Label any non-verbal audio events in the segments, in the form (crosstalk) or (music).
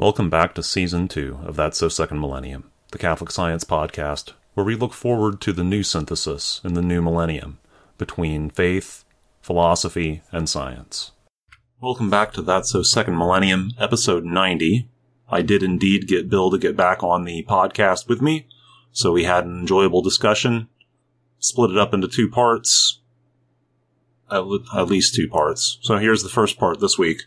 Welcome back to Season 2 of That's So Second Millennium, the Catholic Science Podcast, where we look forward to the new synthesis in the new millennium between faith, philosophy, and science. Welcome back to That's So Second Millennium, episode 90. I did indeed get Bill to get back on the podcast with me, so we had an enjoyable discussion, split it up into two parts, at, at least two parts. So here's the first part this week.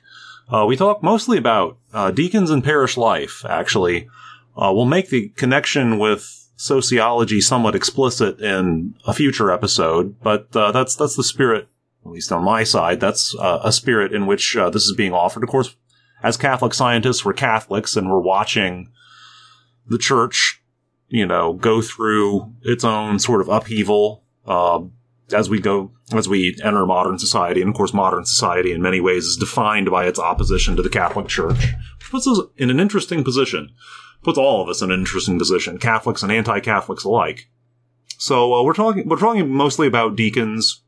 Uh, we talk mostly about uh, deacons and parish life, actually. Uh, we'll make the connection with sociology somewhat explicit in a future episode, but uh, that's that's the spirit, at least on my side. That's uh, a spirit in which uh, this is being offered. Of course, as Catholic scientists, we're Catholics, and we're watching the church, you know, go through its own sort of upheaval as we go, as we enter modern society, and of course, modern society in many ways is defined by its opposition to the Catholic Church, which puts us in an interesting position. Puts all of us in an interesting position, Catholics and anti-Catholics alike. So uh, we're talking, we're talking mostly about deacons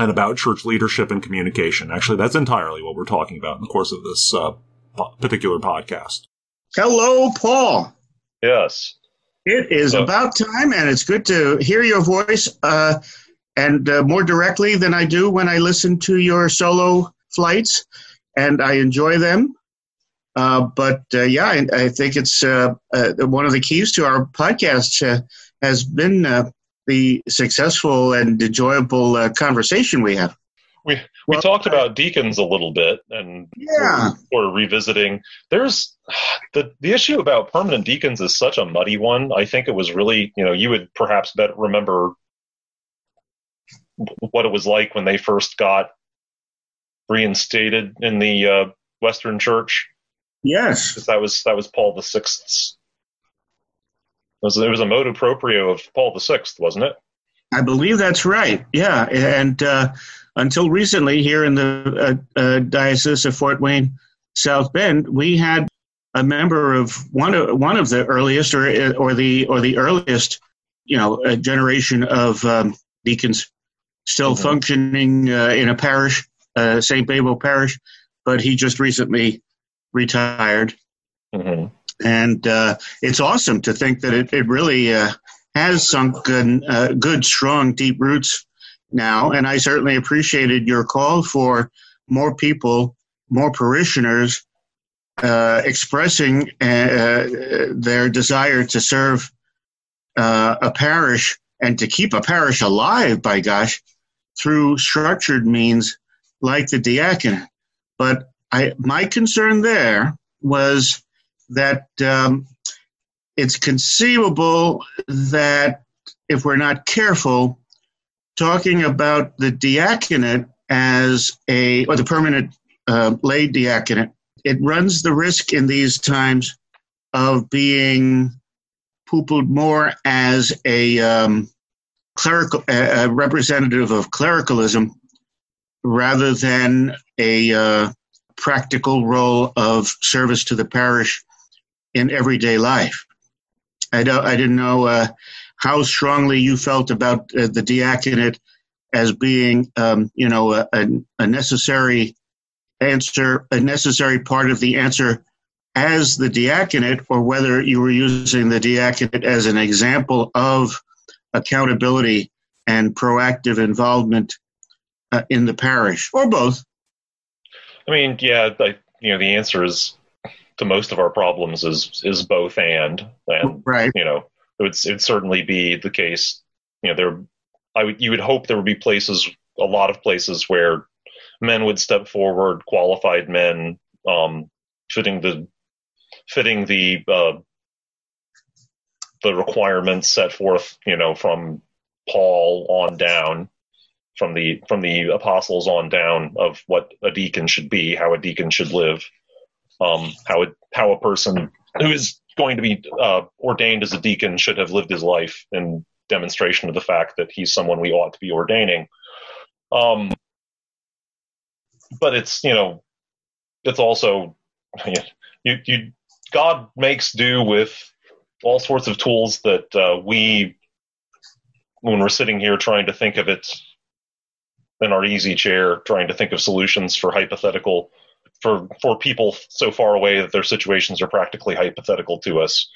and about church leadership and communication. Actually, that's entirely what we're talking about in the course of this uh, particular podcast. Hello, Paul. Yes. It is about time, and it's good to hear your voice. Uh, and uh, more directly than I do when I listen to your solo flights, and I enjoy them. Uh, but uh, yeah, I, I, think it's uh, uh, one of the keys to our podcast uh, has been the successful and enjoyable conversation we have. We we well, talked about deacons a little bit, and yeah, we're, we're revisiting. There's the the issue about permanent deacons is such a muddy one. I think it was really, you know, you would perhaps better remember what it was like when they first got reinstated in the uh, Western Church. Yes, that was that was Paul the Sixth's. It was, it was a motu proprio of Paul the Sixth, wasn't it? I believe that's right. Yeah, and uh, until recently, here in the uh, uh, Diocese of Fort Wayne, South Bend, we had a member of one of one of the earliest, or or the or the earliest, you know, generation of um, deacons still mm-hmm. functioning uh, in a parish, uh, St. Babel Parish, but he just recently retired. Mm-hmm. And uh, it's awesome to think that it, it really uh, has sunk good, uh, good, strong, deep roots now. And I certainly appreciated your call for more people, more parishioners uh, expressing their desire to serve a parish and to keep a parish alive, by gosh, through structured means like the diaconate. But I, my concern there was that um, it's conceivable that if we're not careful, talking about the diaconate as a, or the permanent uh, lay diaconate, it runs the risk in these times of being poo-pooed more as a um, clerical a representative of clericalism rather than a uh, practical role of service to the parish in everyday life. I don't. I didn't know uh, how strongly you felt about uh, the diaconate as being, um, you know, a, a, necessary answer, a necessary part of the answer as the diaconate, or whether you were using the diaconate as an example of accountability and proactive involvement uh, in the parish, or both? I mean, yeah, I, you know, the answer is to most of our problems is is both and, and right. You know, it would it'd certainly be the case. You know, there, I would you would hope there would be places, a lot of places where men would step forward, qualified men, um, fitting the fitting the uh, the requirements set forth, you know, from Paul on down, from the from the apostles on down of what a deacon should be, how a deacon should live, um, how it, how a person who is going to be uh, ordained as a deacon should have lived his life in demonstration of the fact that he's someone we ought to be ordaining. Um, but it's you know, it's also (laughs) you you God makes do with all sorts of tools that uh, we, when we're sitting here trying to think of it in our easy chair, trying to think of solutions for hypothetical for for people so far away that their situations are practically hypothetical to us.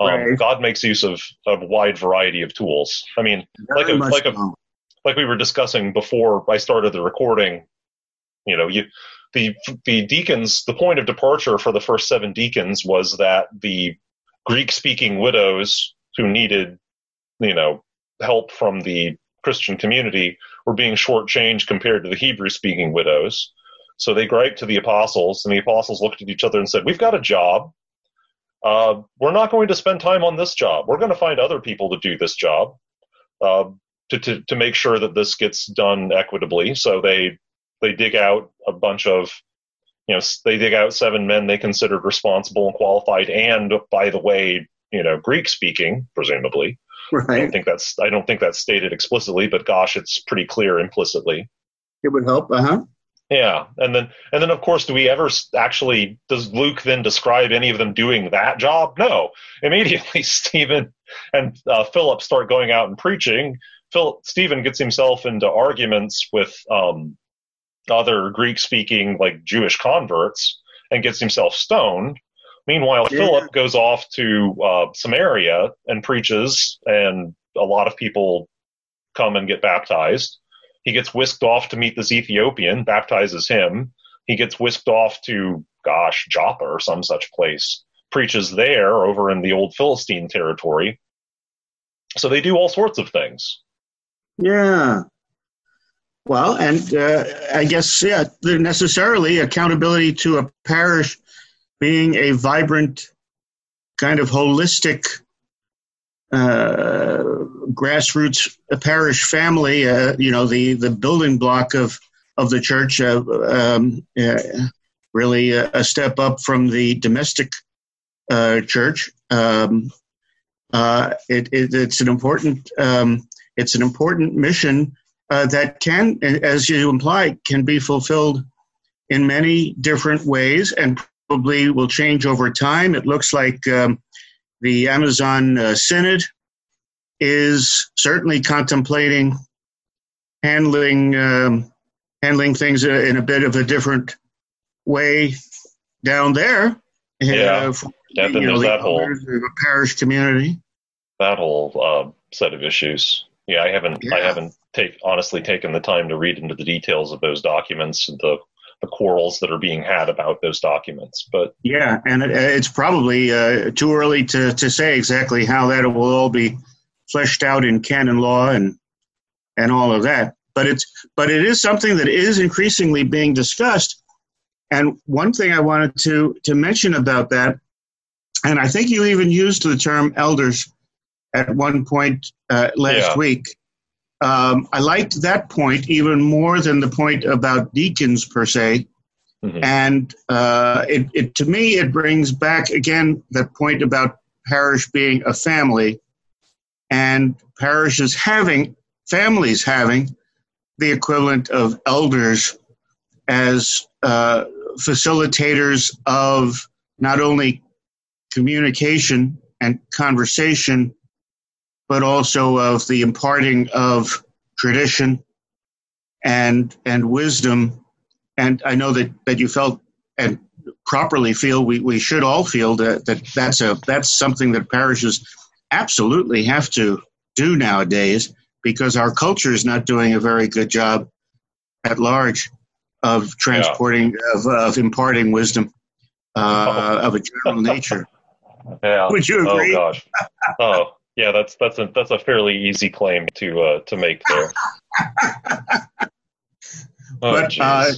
Um, Right. God makes use of, of a wide variety of tools. I mean, like Very a, like a, like we were discussing before I started the recording, you know, you the the deacons. The point of departure for the first seven deacons was that the Greek-speaking widows who needed, you know, help from the Christian community were being shortchanged compared to the Hebrew-speaking widows. So they griped to the apostles, and the apostles looked at each other and said, "We've got a job. Uh, we're not going to spend time on this job. We're going to find other people to do this job." Uh, to, to, to make sure that this gets done equitably. So they they dig out a bunch of you know they dig out seven men they considered responsible and qualified, and by the way, you know Greek speaking, presumably. Right. I don't think that's I don't think that's stated explicitly, but gosh, it's pretty clear implicitly. It would help. Uh huh. Yeah, and then and then of course, do we ever actually does Luke then describe any of them doing that job? No. Immediately, (laughs) Stephen and uh, Philip start going out and preaching. Phil Stephen gets himself into arguments with um, other Greek-speaking like Jewish converts and gets himself stoned. Meanwhile, Yeah. Philip goes off to uh, Samaria and preaches, and a lot of people come and get baptized. He gets whisked off to meet this Ethiopian, baptizes him. He gets whisked off to, gosh, Joppa or some such place, preaches there over in the old Philistine territory. So they do all sorts of things. Yeah. Well, and uh, I guess yeah, necessarily accountability to a parish being a vibrant, kind of holistic, uh, grassroots parish family. Uh, you know, the the building block of of the church. Uh, um, really a, a step up from the domestic uh, church. Um, uh, it, it, it's an important um, it's an important mission uh, that can, as you imply, can be fulfilled in many different ways and probably will change over time. It looks like um, the Amazon uh, Synod is certainly contemplating handling um, handling things in a bit of a different way down there. Yeah. uh, for, Yeah, then know, that whole elders of a parish community. that whole uh, set of issues. Yeah, I haven't I haven't take honestly taken the time to read into the details of those documents, the the quarrels that are being had about those documents. But Yeah, and it, it's probably uh, too early to, to say exactly how that will all be fleshed out in canon law and and all of that. But it's but it is something that is increasingly being discussed. And one thing I wanted to to mention about that, and I think you even used the term elders at one point uh, last Yeah. week. Um, I liked that point even more than the point about deacons per se. Mhm. And uh, it, it to me it brings back again that point about parish being a family, and parishes having families having the equivalent of elders as uh, facilitators of not only communication and conversation, but also of the imparting of tradition and and wisdom. And I know that, that you felt and properly feel we, we should all feel that, that that's a that's something that parishes absolutely have to do nowadays because our culture is not doing a very good job at large of transporting of, of imparting wisdom uh, (laughs) of a general nature. yeah, Would you agree? oh agree? gosh, (laughs) oh yeah, that's that's a that's a fairly easy claim to uh, to make there. (laughs) Oh, But, uh.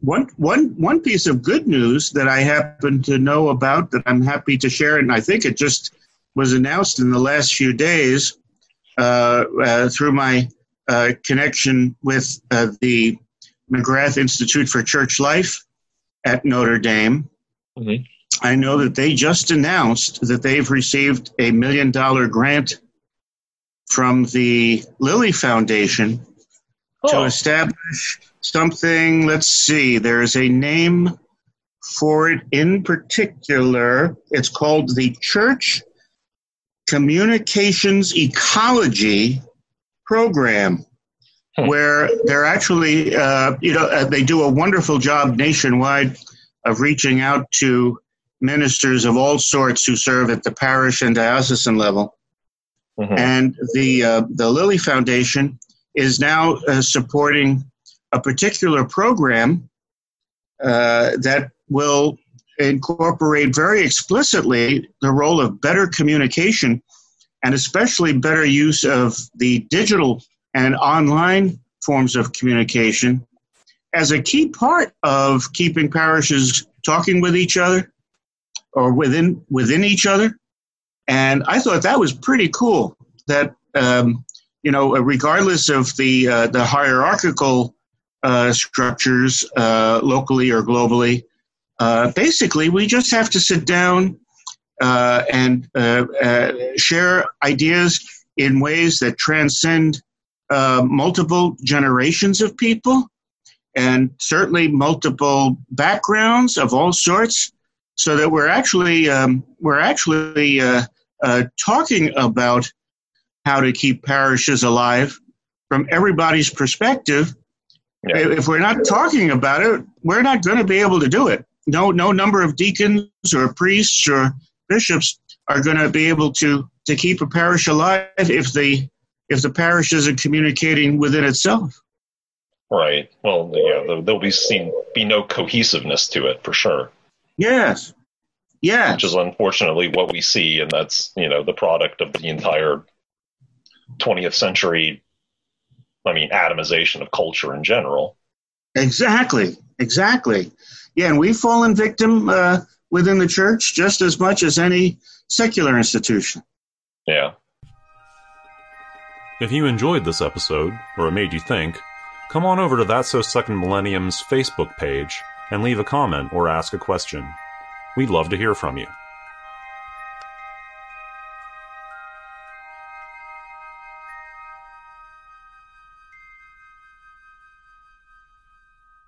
One, one, one piece of good news that I happen to know about that I'm happy to share, and I think it just was announced in the last few days uh, uh, through my uh, connection with uh, the McGrath Institute for Church Life at Notre Dame. Mhm. I know that they just announced that they've received a million dollar grant from the Lilly Foundation to Oh, establish something. Let's see, there's a name for it in particular. It's called the Church Communications Ecology Program, Hmm. where they're actually, uh, you know, uh, they do a wonderful job nationwide of reaching out to ministers of all sorts who serve at the parish and diocesan level. Mm-hmm. And the uh, the Lilly Foundation is now uh, supporting a particular program uh, that will incorporate very explicitly the role of better communication and especially better use of the digital and online forms of communication as a key part of keeping parishes talking with each other or within within each other. And I thought that was pretty cool. That um, you know, regardless of the uh, the hierarchical uh, structures uh, locally or globally, uh, basically we just have to sit down uh, and uh, share ideas in ways that transcend multiple generations of people and certainly multiple backgrounds of all sorts, so that we're actually um, we're actually uh, uh, talking about how to keep parishes alive from everybody's perspective. Yeah. If we're not talking about it, we're not going to be able to do it. No, no number of deacons or priests or bishops are going to be able to to keep a parish alive if the if the parish isn't communicating within itself. Right. Well, yeah, there'll be seen be no cohesiveness to it for sure. Yes. Yeah. Which is unfortunately what we see, and that's you know the product of the entire 20th century. I mean, atomization of culture in general. Exactly. Exactly. Yeah, and we've fallen victim uh, within the church just as much as any secular institution. Yeah. If you enjoyed this episode, or it made you think come on over to That's So Second Millennium's Facebook page and leave a comment or ask a question. We'd love to hear from you.